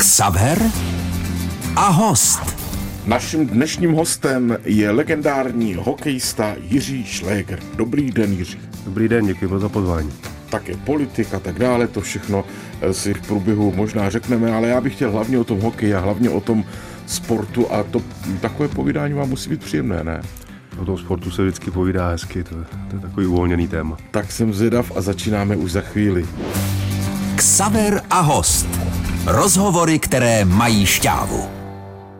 Xaver a host. Naším dnešním hostem je legendární hokejista Jiří Šléger. Dobrý den, Jiří. Dobrý den, děkuji za pozvání. Také politik a tak dále, to všechno eh, si v průběhu možná řekneme, ale já bych chtěl hlavně o tom hokeji a hlavně o tom sportu a to takové povídání vám musí být příjemné, ne? O tom sportu se vždycky povídá hezky, to, to je takový uvolněný téma. Tak jsem zvědav a začínáme už za chvíli. Xaver a host. Rozhovory, které mají šťávu.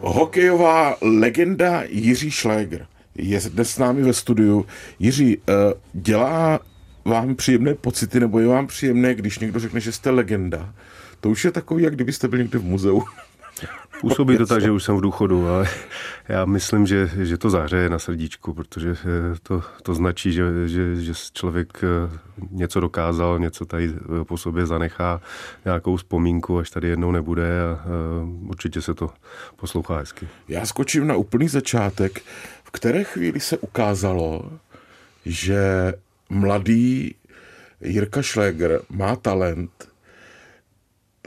Hokejová legenda Jiří Šléger je dnes s námi ve studiu. Jiří, eh, dělá vám příjemné pocity, nebo je vám příjemné, když někdo řekne, že jste legenda? To už je takový, jak kdybyste byl někde v muzeu. Působí to tak, že už jsem v důchodu, ale já myslím, že, že to zahřeje na srdíčku, protože eh, to, to značí, že, že, že člověk eh, něco dokázal, něco tady eh, po sobě zanechá, nějakou vzpomínku, až tady jednou nebude a určitě se to poslouchá hezky. Já skočím na úplný začátek. V které chvíli se ukázalo, že mladý Jirka Šléger má talent,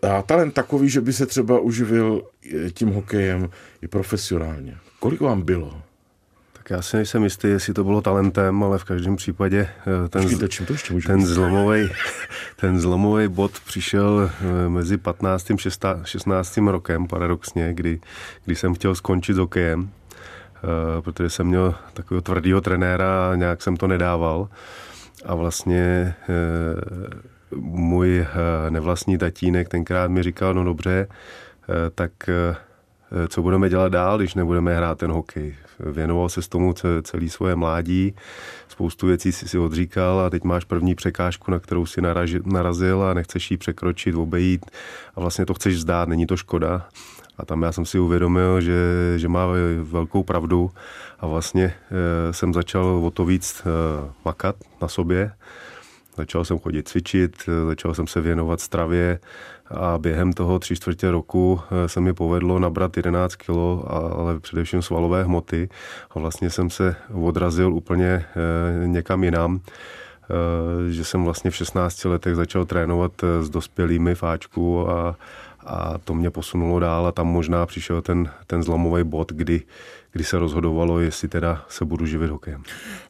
a talent takový, že by se třeba uživil eh, tím hokejem i profesionálně. Kolik vám bylo? Tak já si nejsem jistý, jestli to bylo talentem, ale v každém případě eh, ten, Počkejte, čím to ještě ten, zlomový, ten zlomový bod přišel eh, mezi 15. a 16. rokem, paradoxně, kdy, kdy jsem chtěl skončit s hokejem, protože jsem měl takového tvrdého trenéra a nějak jsem to nedával. A vlastně můj eh, nevlastní tatínek tenkrát mi říkal, no dobře, eh, tak eh, co budeme dělat dál, když nebudeme hrát ten hokej. Věnoval se s tomu celý svoje mládí, spoustu věcí si si odříkal a teď máš první překážku, na kterou si narazil a nechceš ji překročit, obejít a vlastně to chceš zdát, není to škoda. A tam já jsem si uvědomil, že, že má velkou pravdu a vlastně jsem začal o to víc makat na sobě Začal jsem chodit cvičit, začal jsem se věnovat stravě a během toho tři čtvrtě roku eh, se mi povedlo nabrat 11 kg, ale především svalové hmoty a vlastně jsem se odrazil úplně eh, někam jinam. Eh, že jsem vlastně v 16 letech začal trénovat s dospělými fáčku a, a to mě posunulo dál a tam možná přišel ten, ten zlomový bod, kdy, kdy se rozhodovalo, jestli teda se budu živit hokejem.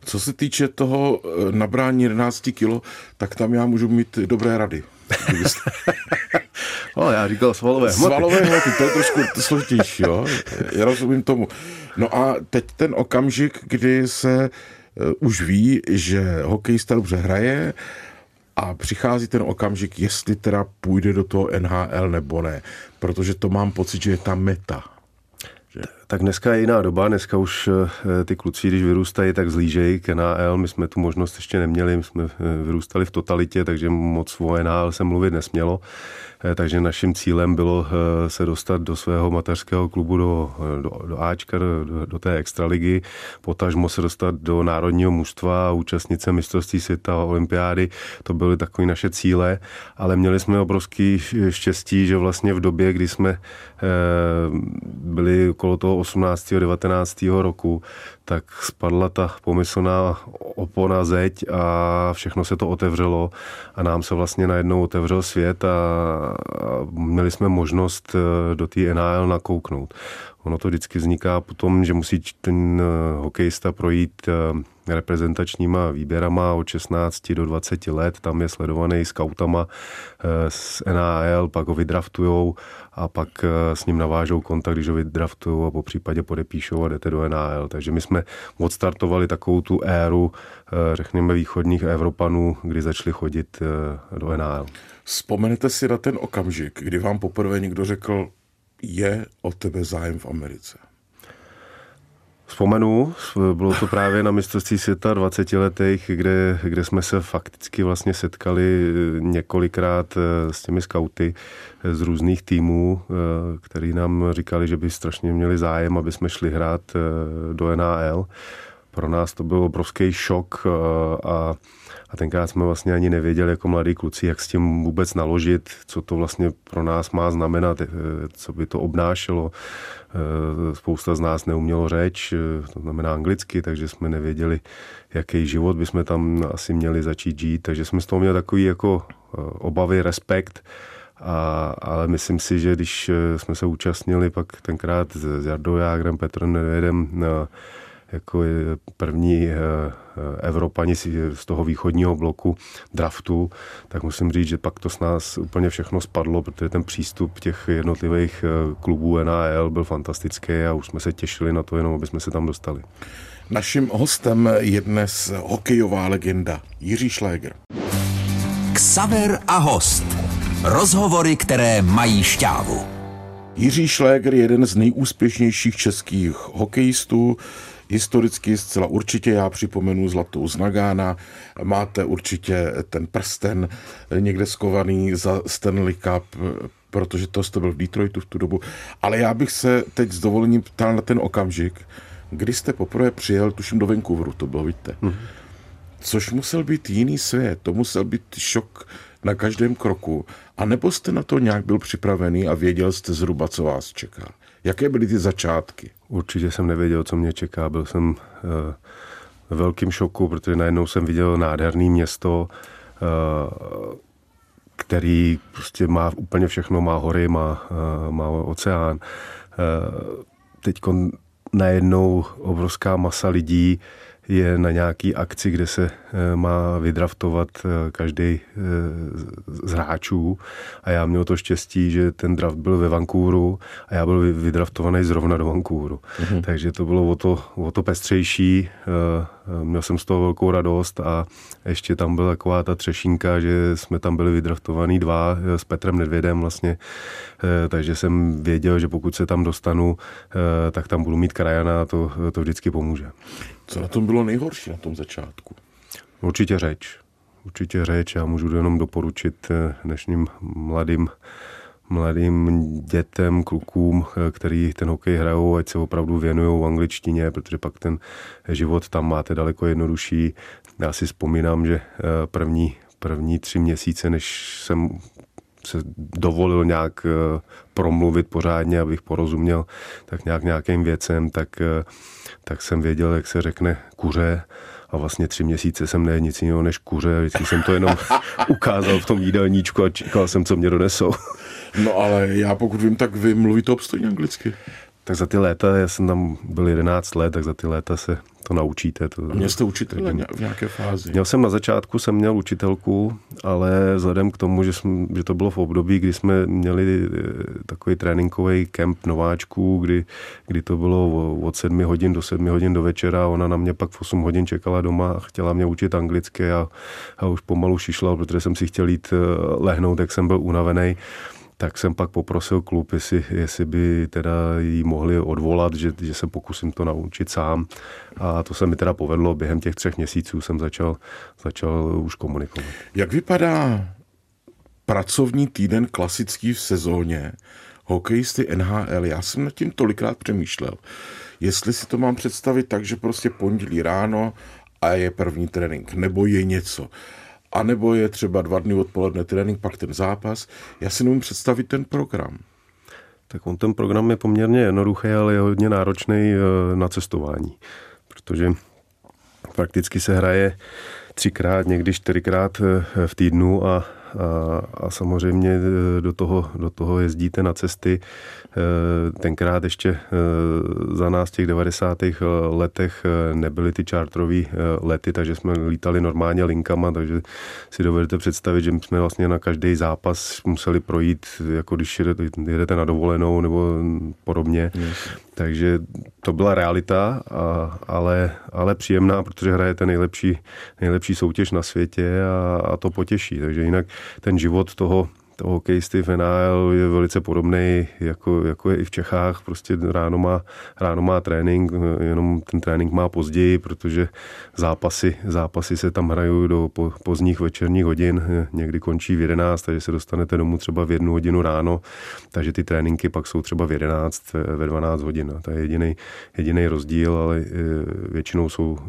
Co se týče toho eh, nabrání 11 kilo, tak tam já můžu mít dobré rady. no, já říkal svalové hmoty. Svalové hmoty, to je trošku složitější, jo? Já rozumím tomu. No a teď ten okamžik, kdy se uh, už ví, že hokejista dobře hraje a přichází ten okamžik, jestli teda půjde do toho NHL nebo ne, protože to mám pocit, že je ta meta. Tak dneska je jiná doba, dneska už eh, ty kluci, když vyrůstají, tak zlížejí k NHL. My jsme tu možnost ještě neměli, my jsme eh, vyrůstali v totalitě, takže moc o NHL se mluvit nesmělo. Eh, takže naším cílem bylo se dostat do svého mateřského klubu do, do, do Ačka, do, do, té extraligy, potažmo se dostat do národního mužstva, účastnit se mistrovství světa a olympiády. To byly takové naše cíle, ale měli jsme obrovský štěstí, že vlastně v době, kdy jsme byli okolo toho 18. 19. roku, tak spadla ta pomyslná opona zeď a všechno se to otevřelo a nám se vlastně najednou otevřel svět a, měli jsme možnost eh, do té NHL nakouknout. Ono to vždycky vzniká potom, že musí ten eh, hokejista projít eh, reprezentačníma výběrama od 16 do 20 let, tam je sledovaný scoutama z NAL, pak ho vydraftujou a pak s ním navážou kontakt, když ho vydraftujou a po případě podepíšou a jdete do NAL. Takže my jsme odstartovali takovou tu éru, řekněme, východních Evropanů, kdy začali chodit do NAL. Vzpomenete si na ten okamžik, kdy vám poprvé někdo řekl, je o tebe zájem v Americe? Vzpomenu, bylo to právě na mistrovství světa 20 letech, kde, kde jsme se fakticky vlastně setkali několikrát eh, s těmi skauty eh, z různých týmů, eh, který nám říkali, že by strašně měli zájem, aby jsme šli hrát do NAL. Pro nás to byl obrovský šok a a tenkrát jsme vlastně ani nevěděli jako mladí kluci, jak s tím vůbec naložit, co to vlastně pro nás má znamenat, eh, co by to obnášelo. Eh, spousta z nás neumělo řeč, eh, to znamená anglicky, takže jsme nevěděli, jaký život bychom tam asi měli začít žít. Takže jsme z toho měli takový jako obavy, respekt A, ale myslím si, že když jsme se účastnili pak tenkrát s Jardou Jágrem, Petrem Nedvědem na jako první eh, Evropani z toho východního bloku draftu, tak musím říct, že pak to s nás úplně všechno spadlo, protože ten přístup těch jednotlivých eh, klubů NAL byl fantastický a už jsme se těšili na to jenom, aby jsme se tam dostali. Naším hostem je dnes hokejová legenda Jiří Šléger. Ksaver a host. Rozhovory, které mají šťávu. Jiří Šléger je jeden z nejúspěšnějších českých hokejistů. Historicky zcela určitě, já připomenu Zlatou z Nagána, máte určitě ten prsten někde skovaný za Stanley Cup, protože to jste byl v Detroitu v tu dobu. Ale já bych se teď s dovolením ptal na ten okamžik, kdy jste poprvé přijel, tuším do Vancouveru, to bylo, víte. Mm-hmm. Což musel být jiný svět, to musel být šok na každém kroku. A nebo jste na to nějak byl připravený a věděl jste zhruba, co vás čeká? Jaké byly ty začátky? Určitě jsem nevěděl, co mě čeká. Byl jsem uh, ve velkým šoku, protože najednou jsem viděl nádherné město, uh, který prostě má úplně všechno, má hory, má, uh, má oceán. Teď najednou obrovská masa lidí je na nějaký akci, kde se eh, má vydraftovat eh, každý eh, z hráčů a já měl to štěstí, že ten draft byl ve Vancouveru a já byl vydraftovaný zrovna do Vancouveru. Mm-hmm. Takže to bylo o to, o to pestřejší, měl jsem z toho velkou radost a ještě tam byla taková ta třešínka, že jsme tam byli vydraftovaný dva s Petrem Nedvědem vlastně, takže jsem věděl, že pokud se tam dostanu, tak tam budu mít krajana a to, to vždycky pomůže. Co na tom bylo nejhorší na tom začátku? Určitě řeč. Určitě řeč. Já můžu jenom doporučit eh, dnešním mladým mladým dětem, klukům, eh, který ten hokej hrajou, ať se opravdu věnují v angličtině, protože pak ten život tam máte daleko jednodušší. Já si vzpomínám, že eh, první, první tři měsíce, než jsem se dovolil nějak promluvit pořádně, abych porozuměl tak nějak nějakým věcem, tak tak jsem věděl, jak se řekne kuře a vlastně tři měsíce jsem ne nic jiného než kuře. Vždycky jsem to jenom ukázal v tom jídelníčku a čekal jsem, co mě donesou. No ale já pokud vím, tak vy mluvíte obstojně anglicky. Tak za ty léta, já jsem tam byl 11 let, tak za ty léta se to naučíte. To, měl jste učitele v nějaké fázi? Měl jsem na začátku, jsem měl učitelku, ale vzhledem k tomu, že, jsme, že to bylo v období, kdy jsme měli eh, takový tréninkový kemp nováčků, kdy, kdy to bylo od 7 hodin do 7 hodin do večera, ona na mě pak v 8 hodin čekala doma a chtěla mě učit anglicky a, a už pomalu šišla, protože jsem si chtěl jít eh, lehnout, jak jsem byl unavený tak jsem pak poprosil klub, jestli, jestli by teda jí mohli odvolat, že, že se pokusím to naučit sám. A to se mi teda povedlo. Během těch třech měsíců jsem začal, začal už komunikovat. Jak vypadá pracovní týden klasický v sezóně hokejisty NHL? Já jsem nad tím tolikrát přemýšlel. Jestli si to mám představit tak, že prostě pondělí ráno a je první trénink, nebo je něco a nebo je třeba dva dny odpoledne trénink, pak ten zápas. Já si nemůžu představit ten program. Tak on ten program je poměrně jednoduchý, ale je hodně náročný eh, na cestování, protože prakticky se hraje třikrát, někdy čtyřikrát eh, v týdnu a a, samozřejmě e, do toho, do toho jezdíte na cesty. E, tenkrát ještě e, za nás těch 90. letech nebyly ty čártrové lety, takže jsme lítali normálně linkama, takže si dovedete představit, že jsme vlastně na každý zápas museli projít, jako když jedete na dovolenou nebo podobně. Yes. Takže to byla realita, a, ale, ale příjemná, protože hrajete nejlepší, nejlepší soutěž na světě a, a to potěší. Takže jinak ten život toho toho hokejisty v NHL je velice podobný, jako, jako je i v Čechách. Prostě ráno má, ráno má trénink, jenom ten trénink má později, protože zápasy, zápasy se tam hrají do po, pozdních večerních hodin, někdy končí v 11, takže se dostanete domů třeba v jednu hodinu ráno, takže ty tréninky pak jsou třeba v 11, ve 12 hodin. To je jediný, jediný rozdíl, ale e, většinou jsou e,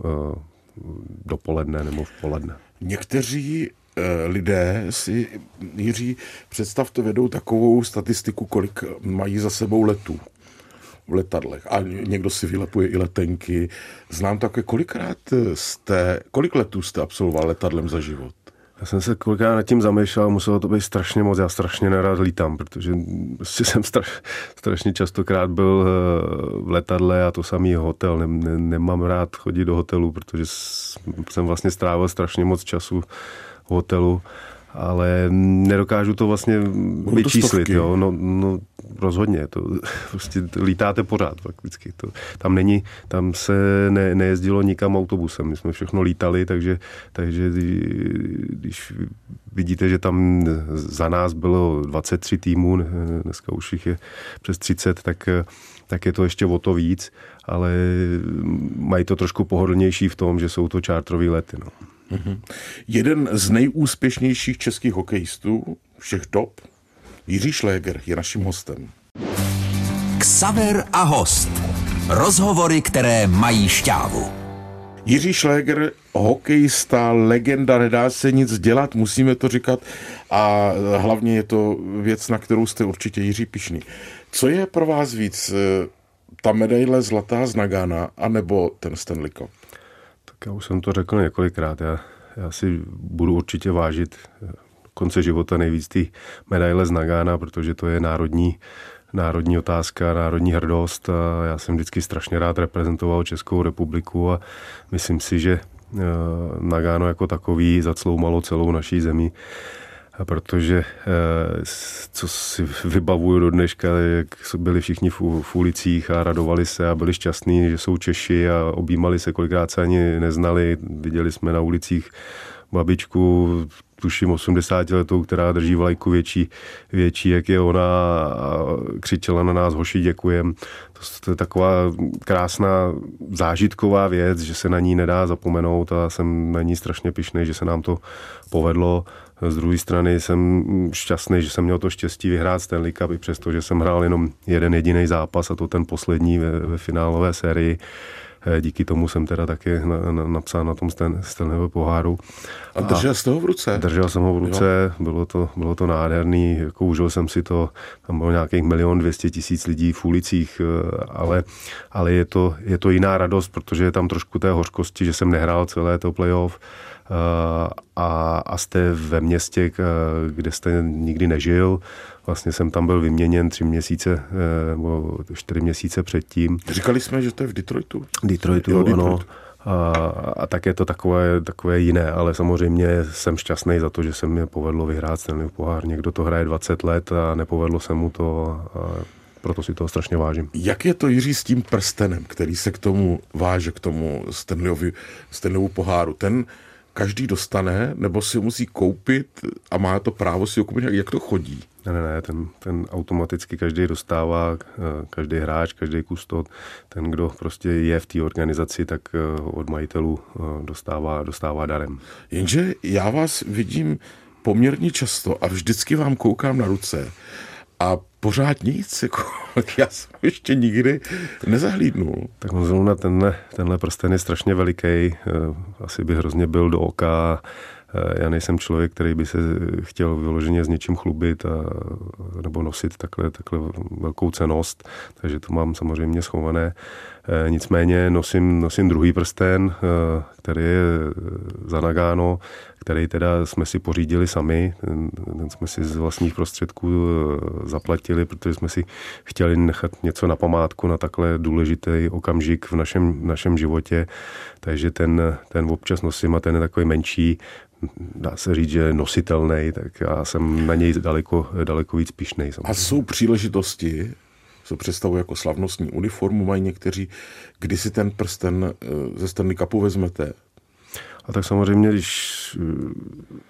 dopoledne nebo v poledne. Někteří lidé si, Jiří, představte, vedou takovou statistiku, kolik mají za sebou letů v letadlech. A někdo si vylepuje i letenky. Znám také, kolikrát jste, kolik letů jste absolvoval letadlem za život? Já jsem se kolikrát nad tím zamýšlel, muselo to být strašně moc, já strašně nerad lítám, protože prostě jsem straš, strašně častokrát byl eh, v letadle a to samý hotel. Ne, ne, nemám rád chodit do hotelu, protože jsem vlastně strávil strašně moc času hotelu ale nedokážu to vlastně Budou vyčíslit. To jo? No, no, rozhodně, to prostě lítáte pořád fakticky. To, tam není, tam se ne, nejezdilo nikam autobusem, my jsme všechno lítali, takže, takže když vidíte, že tam za nás bylo 23 týmů, dneska už jich je přes 30, tak tak je to ještě o to víc, ale mají to trošku pohodlnější v tom, že jsou to čártrové lety. No. Mm-hmm. Jeden z nejúspěšnějších českých hokejistů všech dob, Jiří Šléger, je naším hostem. Ksaver a host. Rozhovory, které mají šťávu. Jiří Šléger, hokejista, legenda, nedá se nic dělat, musíme to říkat a hlavně je to věc, na kterou jste určitě Jiří pišný. Co je pro vás víc, eh, ta medaile zlatá z Nagana, anebo ten Stanley Cup? Já už jsem to řekl několikrát. Já, já si budu určitě vážit konce života nejvíc ty medaile z Nagána, protože to je národní, národní otázka, národní hrdost a já jsem vždycky strašně rád reprezentoval Českou republiku a myslím si, že eh, Nagáno jako takový zacloumalo celou naší zemi protože eh, co si vybavuju do dneška, jak byli všichni v ulicích a radovali se a byli šťastní, že jsou Češi a objímali se, kolikrát se ani neznali. Viděli jsme na ulicích babičku, tuším 80 letou, která drží vlajku větší, větší, jak je ona a křičela na nás, hoši, děkujem. To, je taková krásná zážitková věc, že se na ní nedá zapomenout a jsem na ní strašně pišný, že se nám to povedlo. Z druhé strany jsem šťastný, že jsem měl to štěstí vyhrát Stanley Cup, i přesto, že jsem hrál jenom jeden jediný zápas a to ten poslední ve, ve finálové sérii. Eh, díky tomu jsem teda taky na, na, napsal na tom Stanleyho poháru. A držel jste ho v ruce? Držel jsem ho v ruce, bylo to, bylo to nádherný, jako užil jsem si to, tam bylo nějakých milion dvěstě tisíc lidí v ulicích, eh, ale, ale je, to, je to jiná radost, protože je tam trošku té hořkosti, že jsem nehrál celé to playoff, a, a jste ve městě, kde jste nikdy nežil. Vlastně jsem tam byl vyměněn tři měsíce eh, nebo čtyři měsíce předtím. Říkali jsme, že to je v Detroitu? Detroitu, jo, Detroit. ano. A, a tak je to takové, takové jiné, ale samozřejmě jsem šťastný za to, že se mi povedlo vyhrát ten pohár. Někdo to hraje 20 let a nepovedlo se mu to a proto si toho strašně vážím. Jak je to, Jiří, s tím prstenem, který se k tomu váže, k tomu Stanleyovu poháru? Ten každý dostane, nebo si musí koupit a má to právo si ho koupit, jak to chodí? Ne, ne, ne, ten, ten automaticky každý dostává, eh, každý hráč, každý kustot, ten, kdo prostě je v té organizaci, tak eh, od majitelů eh, dostává, dostává darem. Jenže já vás vidím poměrně často a vždycky vám koukám na ruce a pořád nic, jako, já jsem ještě nikdy nezahlídnul. Tak on zrovna tenhle, tenhle prsten je strašně veliký, eh, asi by hrozně byl do oka, eh, já nejsem člověk, který by se chtěl vyloženě s něčím chlubit a, nebo nosit takhle, takhle velkou cenost, takže to mám samozřejmě schované. Eh, nicméně nosím, nosím druhý prsten, který je za Nagano, který teda jsme si pořídili sami, ten, jsme si z vlastních prostředků eh, zaplatili, protože jsme si chtěli nechat něco na památku na takhle důležitý okamžik v našem, v našem životě, takže ten, ten občas nosím a ten je takový menší, dá se říct, že nositelný, tak já jsem na něj daleko, daleko víc pišnej. A jsou příležitosti, co představují jako slavnostní uniformu, mají někteří, kdy si ten prsten eh, ze Stanley Cupu vezmete, a tak samozřejmě, když eh,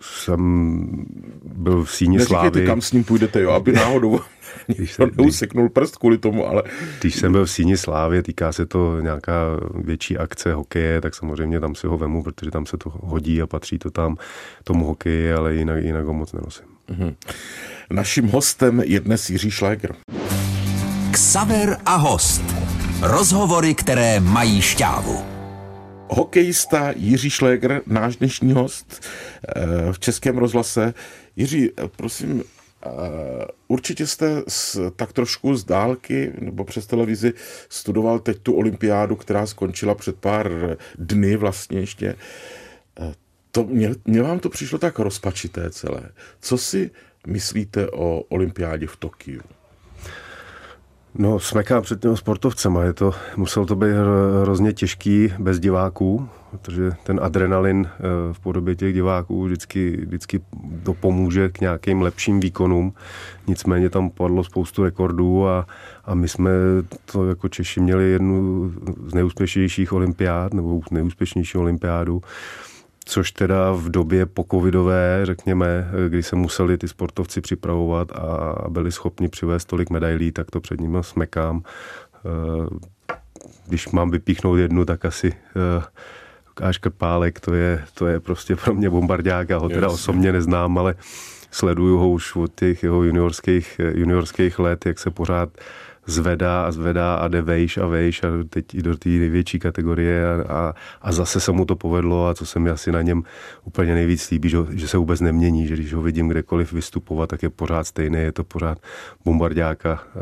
jsem byl v síni slávy... kam s ním půjdete, jo, aby náhodou když jsem, neuseknul prst kvůli tomu, ale... Když jsem byl v síni slávy, týká se to nějaká větší akce hokeje, tak samozřejmě tam si ho vemu, protože tam se to hodí a patří to tam tomu hokeji, ale jinak, jinak ho moc nenosím. Mm-hmm. Naším hostem je dnes Jiří Šléger. Ksaver a host. Rozhovory, které mají šťávu hokejista Jiří Šléger, náš dnešní host eh, v Českém rozhlase. Jiří, eh, prosím, eh, určitě jste tak trošku z dálky nebo přes televizi studoval teď tu olympiádu, která skončila před pár dny vlastně ještě. to, mě, mě vám to přišlo tak rozpačité celé. Co si myslíte o olympiádě v Tokiu? No, smekám před těmi sportovcem a je to, musel to být hrozně těžký bez diváků, protože ten adrenalin eh, v podobě těch diváků vždycky, vždycky to pomůže k nějakým lepším výkonům. Nicméně tam padlo spoustu rekordů a, a my jsme to jako Češi měli jednu z nejúspěšnějších olympiád, nebo nejúspěšnější olympiádu což teda v době pocovidové, řekněme, kdy se museli ty sportovci připravovat a byli schopni přivést tolik medailí, tak to před nimi smekám. Eh, když mám vypíchnout jednu, tak asi eh, Lukáš Krpálek, to je, to je prostě pro mě bombardák, já ho teda osobně neznám, ale sleduju ho už od těch jeho juniorských, juniorských let, jak se pořád zvedá a zvedá a jde vejš a vejš a teď i do té největší kategorie a, a, a zase se mu to povedlo a co se mi asi na něm úplně nejvíc líbí, že, že se vůbec nemění, že když ho vidím kdekoliv vystupovat, tak je pořád stejný, je to pořád bombardáka, e,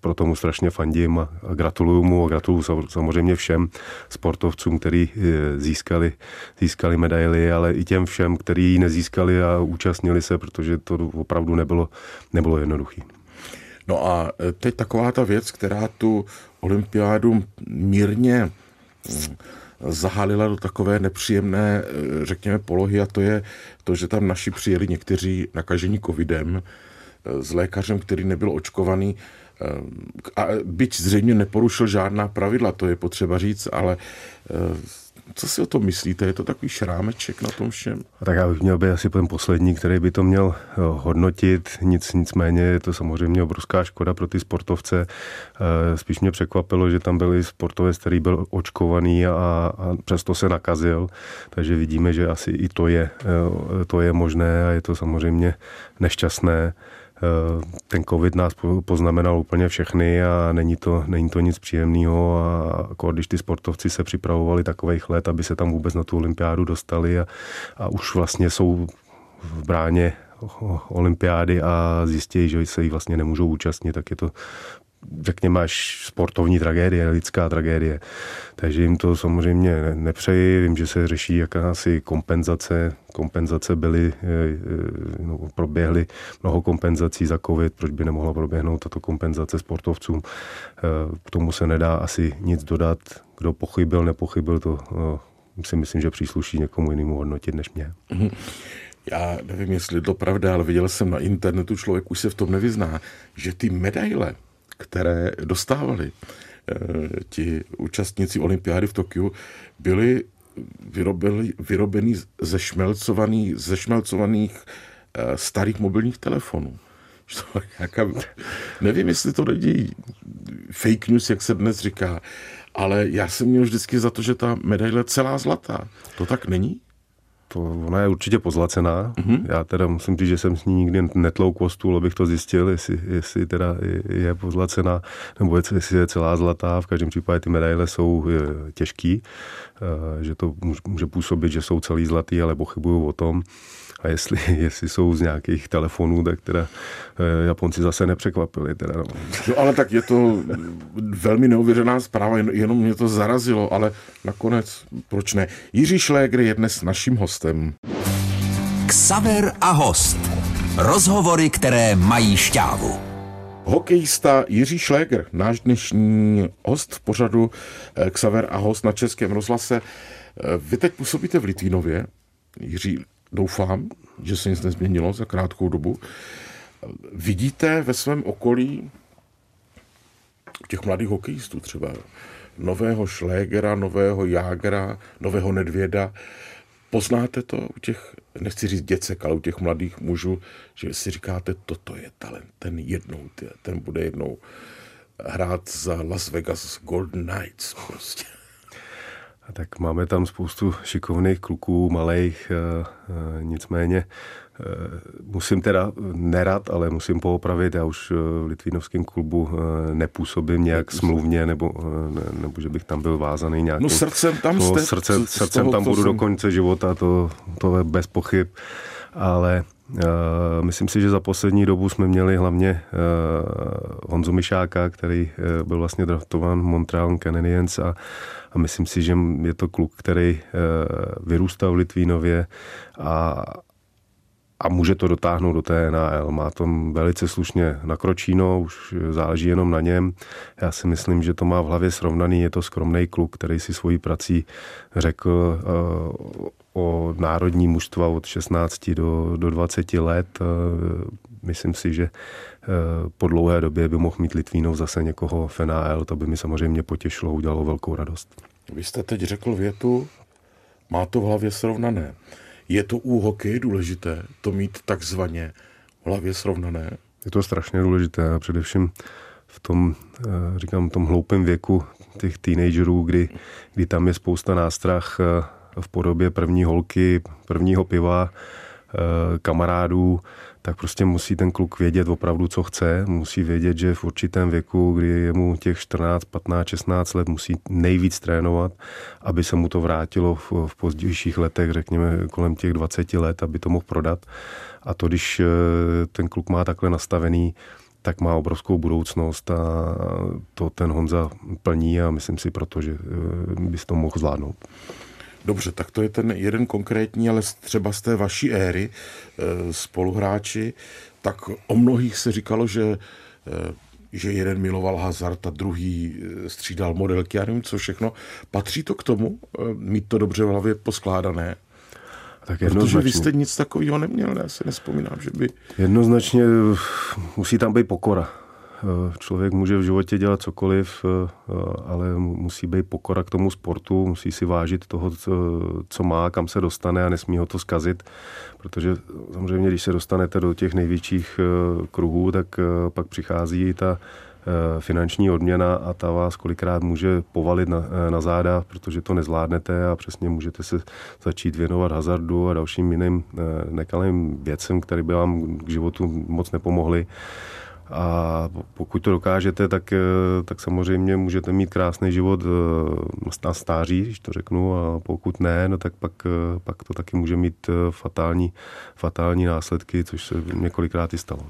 proto mu strašně fandím a, a gratuluju mu a gratuluju samozřejmě všem sportovcům, kteří e, získali, získali medaily, ale i těm všem, kteří ji nezískali a účastnili se, protože to opravdu nebylo, nebylo jednoduché. No a e, teď taková ta věc, která tu olympiádu mírně mm, zahalila do takové nepříjemné, e, řekněme, polohy a to je to, že tam naši přijeli někteří nakažení covidem e, s lékařem, který nebyl očkovaný a byť zřejmě neporušil žádná pravidla, to je potřeba říct, ale co si o tom myslíte? Je to takový šrámeček na tom všem? Tak já bych měl být asi ten poslední, který by to měl eh, hodnotit. Nic, nicméně je to samozřejmě obrovská škoda pro ty sportovce. Eh, spíš mě překvapilo, že tam byli sportovec, který byl očkovaný a, a přesto se nakazil. Takže vidíme, že asi i to je, eh, to je možné a je to samozřejmě nešťastné. Eh, ten covid nás poznamenal úplně všechny a není to, není to nic příjemného a jako když ty sportovci se připravovali takových let, aby se tam vůbec na tu olympiádu dostali a, a už vlastně jsou v bráně olympiády a zjistí, že se jí vlastně nemůžou účastnit, tak je to řekněme, až sportovní tragédie, lidská tragédie. Takže jim to samozřejmě nepřeji. Vím, že se řeší jakási kompenzace. Kompenzace byly, eh, eh, no, proběhly mnoho kompenzací za covid, proč by nemohla proběhnout tato kompenzace sportovcům. Eh, k tomu se nedá asi nic dodat. Kdo pochybil, nepochybil, to si myslím, že přísluší někomu jinému hodnotit než mě. Mhm. Já nevím, jestli to pravda, ale viděl jsem na internetu, člověk už se v tom nevyzná, že ty medaile, které dostávali eh, ti účastníci olympiády v Tokiu, byly vyrobili, vyrobený ze, šmelcovaný, ze šmelcovaných eh, starých mobilních telefonů. Jaká, nevím, jestli to není fake news, jak se dnes říká, ale já jsem měl vždycky za to, že ta medaile celá zlatá. To tak není? To, ona je určitě pozlacená. Mm-hmm. Já teda musím říct, že jsem s ní nikdy netlouk o stůl, abych to zjistil, jestli, jestli teda je pozlacená, nebo jestli je celá zlatá. V každém případě ty medaile jsou těžký, eh, že to může působit, že jsou celý zlatý, ale pochybuju o tom. A jestli, jestli jsou z nějakých telefonů, tak teda eh, Japonci zase nepřekvapili. Teda, no. no ale tak je to velmi neuvěřená zpráva, jenom mě to zarazilo, ale nakonec proč ne. Jiří Šlégr je dnes naším hostem. Ksaver a host. Rozhovory, které mají šťávu. Hokejista Jiří Šlégr, náš dnešní host v pořadu eh, Ksaver a host na Českém rozhlase. Eh, vy teď působíte v Litvínově. Jiří doufám, že se nic nezměnilo za krátkou dobu. Vidíte ve svém okolí těch mladých hokejistů třeba nového Šlégera, nového Jágra, nového Nedvěda. Poznáte to u těch, nechci říct děcek, ale u těch mladých mužů, že si říkáte, toto je talent, ten jednou, ten bude jednou hrát za Las Vegas Golden Knights prostě. A tak máme tam spoustu šikovných kluků, malých, e, e, nicméně e, musím teda nerad, ale musím poopravit, já už v Litvínovském klubu nepůsobím nějak smluvně, nebo, ne, nebo že bych tam byl vázaný nějakým... No srdcem tam jste. Srdce, srdcem tam budu do konce života, to, to je bez pochyb, ale Myslím si, že za poslední dobu jsme měli hlavně Honzu Mišáka, který byl vlastně draftován Montreal Canadiens a, a myslím si, že je to kluk, který vyrůstal v Litvínově a, a může to dotáhnout do té NHL. Má to velice slušně nakročíno, už záleží jenom na něm. Já si myslím, že to má v hlavě srovnaný. Je to skromný kluk, který si svojí prací řekl uh, o národní mužstva od 16 do, do 20 let. Uh, myslím si, že uh, po dlouhé době by mohl mít Litvínov zase někoho v NHL. To by mi samozřejmě potěšilo, udělalo velkou radost. Vy jste teď řekl větu, má to v hlavě srovnané. Je to u hokeje důležité to mít takzvaně v hlavě srovnané? Je to strašně důležité a především v tom, eh, říkám, tom hloupém věku těch teenagerů, kdy, kdy tam je spousta nástrah eh, v podobě první holky, prvního piva, eh, kamarádů, tak prostě musí ten kluk vědět opravdu, co chce. Musí vědět, že v určitém věku, kdy je mu těch 14, 15, 16 let, musí nejvíc trénovat, aby se mu to vrátilo v, v pozdějších letech, řekněme kolem těch 20 let, aby to mohl prodat. A to, když eh, ten kluk má takhle nastavený, tak má obrovskou budoucnost a to ten Honza plní a myslím si proto, že eh, bys to mohl zvládnout. Dobře, tak to je ten jeden konkrétní, ale třeba z té vaší éry e, spoluhráči, tak o mnohých se říkalo, že e, že jeden miloval hazard a druhý e, střídal modelky, já nevím co všechno. Patří to k tomu, mít to dobře v hlavě poskládané? Tak Protože vy jste nic takového neměl, já se nespomínám, že by... Jednoznačně musí tam být pokora. Eh, člověk může v životě dělat cokoliv, eh, ale musí být pokora k tomu sportu, musí si vážit toho, co má, kam se dostane a nesmí ho to zkazit, protože samozřejmě, když se dostanete do těch největších eh, kruhů, tak pak přichází ta finanční odměna a ta vás kolikrát může povalit na, na záda, protože to nezvládnete a přesně můžete se začít věnovat hazardu a dalším jiným nekalým věcem, které by vám k životu moc nepomohly. A pokud to dokážete, tak, eh, tak samozřejmě můžete mít krásný život eh, na stáří, když to řeknu, a pokud ne, no tak pak, eh, pak to taky může mít fatální, fatální následky, což se několikrát i stalo.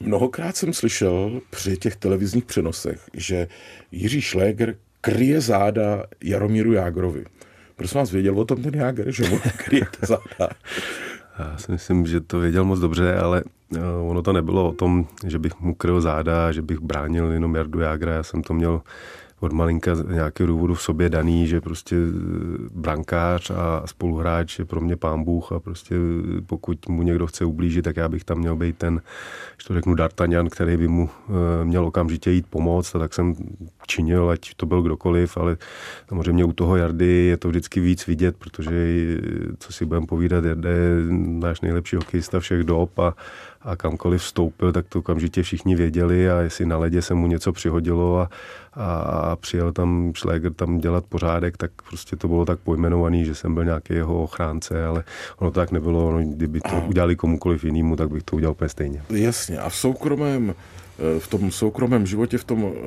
Mnohokrát jsem slyšel při těch televizních přenosech, že Jiří Šléger kryje záda Jaromíru Jágrovi. Prosím vás, věděl o tom ten Jágr, že mu kryje záda? Já si myslím, že to věděl moc dobře, ale eh, ono to nebylo o tom, že bych mu kryl záda, že bych bránil jenom Jardu Jágra. Já jsem to měl od malinka z nějakého důvodu v sobě daný, že prostě eh, brankář a spoluhráč je pro mě pán Bůh a prostě eh, pokud mu někdo chce ublížit, tak já bych tam měl být ten, že to řeknu, D'Artagnan, který by mu eh, měl okamžitě jít pomoct. A tak jsem činil, ať to byl kdokoliv, ale samozřejmě u toho Jardy je to vždycky víc vidět, protože co si budeme povídat, Jarda je náš nejlepší hokejista všech dob a, a kamkoliv vstoupil, tak to okamžitě všichni věděli a jestli na ledě se mu něco přihodilo a, a, a přijel tam Schläger tam dělat pořádek, tak prostě to bylo tak pojmenovaný, že jsem byl nějaký jeho ochránce, ale ono to tak nebylo, ono, kdyby to udělali komukoliv jinému, tak bych to udělal úplně stejně. Jasně. A v soukromém eh, v tom soukromém životě, v tom eh,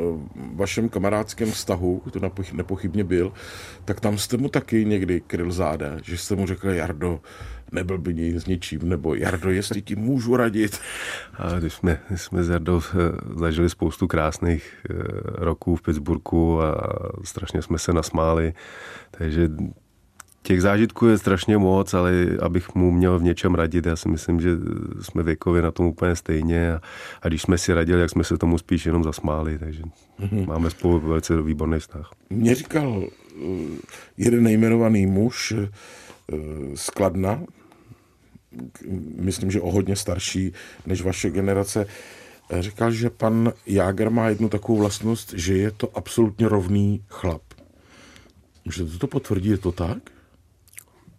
vašem kamarádském vztahu, to nepochybně byl, tak tam jste mu taky někdy kryl záda, že jste mu řekl, Jardo, nebyl by něj s ničím, nebo Jardo, jestli ti můžu radit. A když jsme, když jsme s Jardou eh, zažili spoustu krásných eh, roků v Pittsburghu a strašně jsme se nasmáli, takže těch zážitků je strašně moc, ale abych mu měl v něčem radit, já si myslím, že jsme věkově na tom úplně stejně a, a když jsme si radili, jak jsme se tomu spíš jenom zasmáli, takže mm-hmm. máme spolu velice výborný vztah. Mě říkal eh, jeden nejmenovaný muž skladna, myslím, že o hodně starší než vaše generace, říkal, že pan Jáger má jednu takovou vlastnost, že je to absolutně rovný chlap. Můžete to potvrdit, je to tak?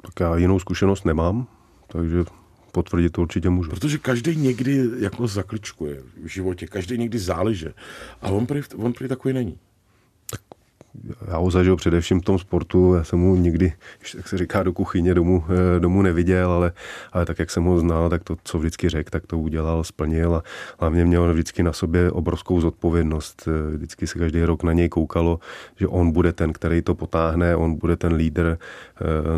Tak já jinou zkušenost nemám, takže potvrdit to určitě můžu. Protože každý někdy jako zakličkuje v životě, každý někdy záleže. A on prý, on prý takový není. Já ho zažil především v tom sportu, já jsem mu nikdy, jak se říká, do kuchyně domů, eh, domů neviděl, ale, ale tak, jak jsem ho znal, tak to, co vždycky řekl, tak to udělal, splnil a hlavně měl vždycky na sobě obrovskou zodpovědnost. Eh, vždycky se každý rok na něj koukalo, že on bude ten, který to potáhne, on bude ten lídr,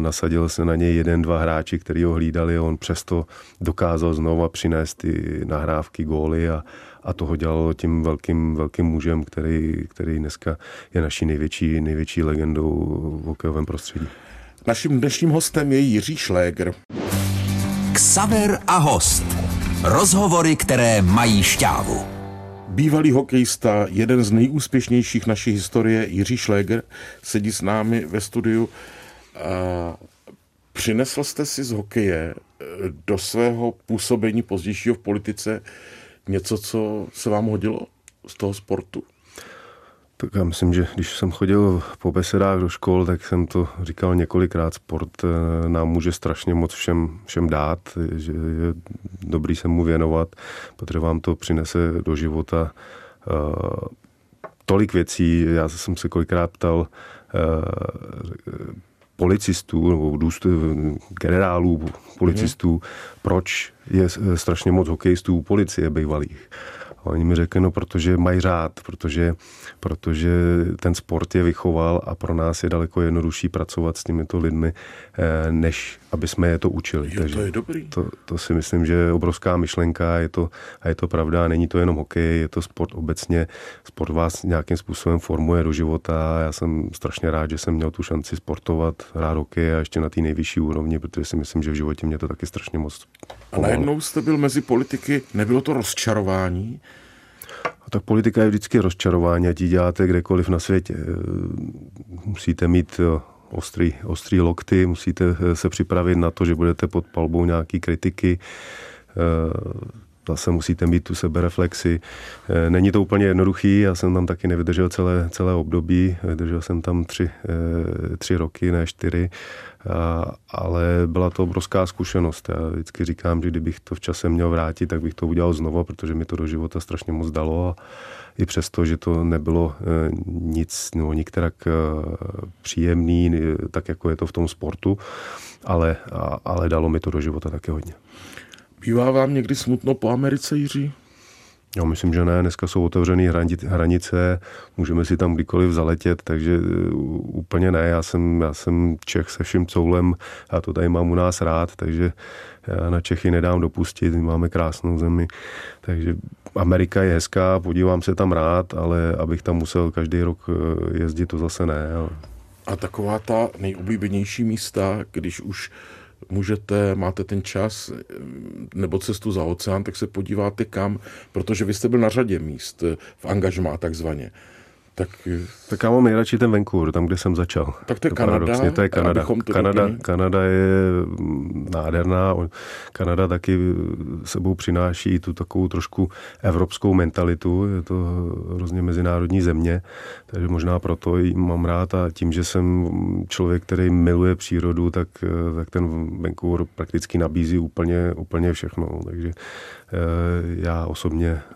nasadil se na něj jeden, dva hráči, který ho hlídali, on přesto dokázal znova přinést ty nahrávky, góly a, a toho dělalo tím velkým, velkým mužem, který, který dneska je naší největší, největší legendou v hokejovém prostředí. Naším dnešním hostem je Jiří Šléger. Ksaver a host. Rozhovory, které mají šťávu. Bývalý hokejista, jeden z nejúspěšnějších naší historie, Jiří Šléger, sedí s námi ve studiu. Přinesl jste si z hokeje eh, do svého působení pozdějšího v politice něco, co se vám hodilo z toho sportu? Tak já myslím, že když jsem chodil po besedách do škol, tak jsem to říkal několikrát. Sport eh, nám může strašně moc všem, všem dát, že je dobrý se mu věnovat, protože vám to přinese do života uh, tolik věcí. Já jsem se kolikrát ptal uh, policistů nebo důst, generálů policistů, mm. proč je strašně moc hokejistů policie bývalých. A oni mi řekli, no protože mají rád, protože, protože ten sport je vychoval a pro nás je daleko jednodušší pracovat s těmito lidmi, eh, než aby jsme je to učili. Jo, Takže to je dobrý. To, to si myslím, že je obrovská myšlenka je to, a je to pravda. Není to jenom hokej, je to sport obecně. Sport vás nějakým způsobem formuje do života a já jsem strašně rád, že jsem měl tu šanci sportovat, hrát hokej a ještě na té nejvyšší úrovni, protože si myslím, že v životě mě to taky strašně moc a najednou jste byl mezi politiky, nebylo to rozčarování? A tak politika je vždycky rozčarování, ať ji děláte kdekoliv na světě. Musíte mít eh, ostrý, ostrý lokty, musíte eh, se připravit na to, že budete pod palbou nějaký kritiky eh, zase musíte mít tu sebereflexi. Není to úplně jednoduchý, já jsem tam taky nevydržel celé, celé období, vydržel jsem tam tři, tři roky, ne čtyři ale byla to obrovská zkušenost. Já vždycky říkám, že kdybych to v čase měl vrátit, tak bych to udělal znovu, protože mi to do života strašně moc dalo a i přesto, že to nebylo e, nic, no, nikterak příjemný, tak jako je to v tom sportu, ale, ale dalo mi to do života také hodně. Bývá vám někdy smutno po Americe, Jiří? Já myslím, že ne. Dneska jsou otevřené hranice, můžeme si tam kdykoliv zaletět, takže e, úplně ne. Já jsem, já jsem Čech se vším coulem a to tady mám u nás rád, takže já na Čechy nedám dopustit. My máme krásnou zemi, takže Amerika je hezká, podívám se tam rád, ale abych tam musel každý rok e, jezdit, to zase ne. Ale... A taková ta nejoblíbenější místa, když už můžete, máte ten čas nebo cestu za oceán, tak se podíváte kam, protože vy jste byl na řadě míst v angažmá takzvaně. Tak, tak já mám nejradši ten Vancouver, tam, kde jsem začal. Tak to je to Kanada. To je Kanada. To Kanada, Kanada je nádherná. Kanada taky sebou přináší tu takovou trošku evropskou mentalitu. Je to hrozně mezinárodní země, takže možná proto ji mám rád a tím, že jsem člověk, který miluje přírodu, tak, tak ten Vancouver prakticky nabízí úplně, úplně všechno. Takže eh, já osobně, eh,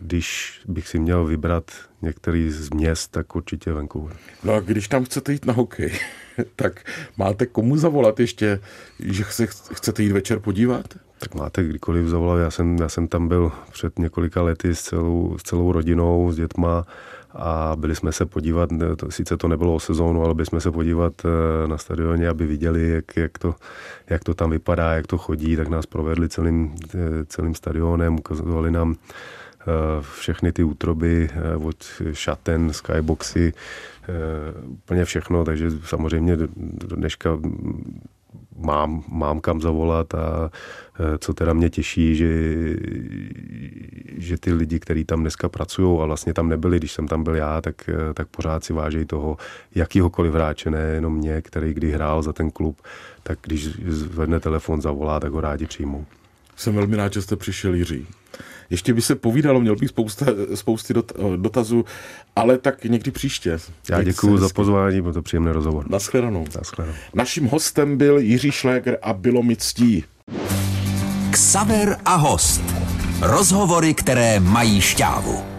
když bych si měl vybrat některý z měst, tak určitě Vancouver. No a když tam chcete jít na hokej, tak máte komu zavolat ještě, že se chcete jít večer podívat? Tak máte kdykoliv zavolat. Já jsem, já jsem tam byl před několika lety s celou, s celou rodinou, s dětma a byli jsme se podívat, to, sice to nebylo o sezónu, ale byli jsme se podívat eh, na stadioně, aby viděli, jak, jak, to, jak to tam vypadá, jak to chodí, tak nás provedli celým, eh, celým stadionem, ukazovali nám všechny ty útroby eh, od šaten, skyboxy, eh, úplně všechno, takže samozřejmě dneška mám, mám kam zavolat a co teda mě těší, že, že ty lidi, kteří tam dneska pracují a vlastně tam nebyli, když jsem tam byl já, tak, tak pořád si vážejí toho jakýhokoliv hráče, ne jenom mě, který kdy hrál za ten klub, tak když zvedne telefon, zavolá, tak ho rádi přijmou. Jsem velmi rád, že jste přišel, Jiří. Ještě by se povídalo, měl bych spousta, spousty dot, dotazů, ale tak někdy příště. Já děkuji za pozvání, byl to příjemný rozhovor. Naschledanou. Naschledanou. Naším hostem byl Jiří Šléger a bylo mi ctí. Ksaver a host. Rozhovory, které mají šťávu.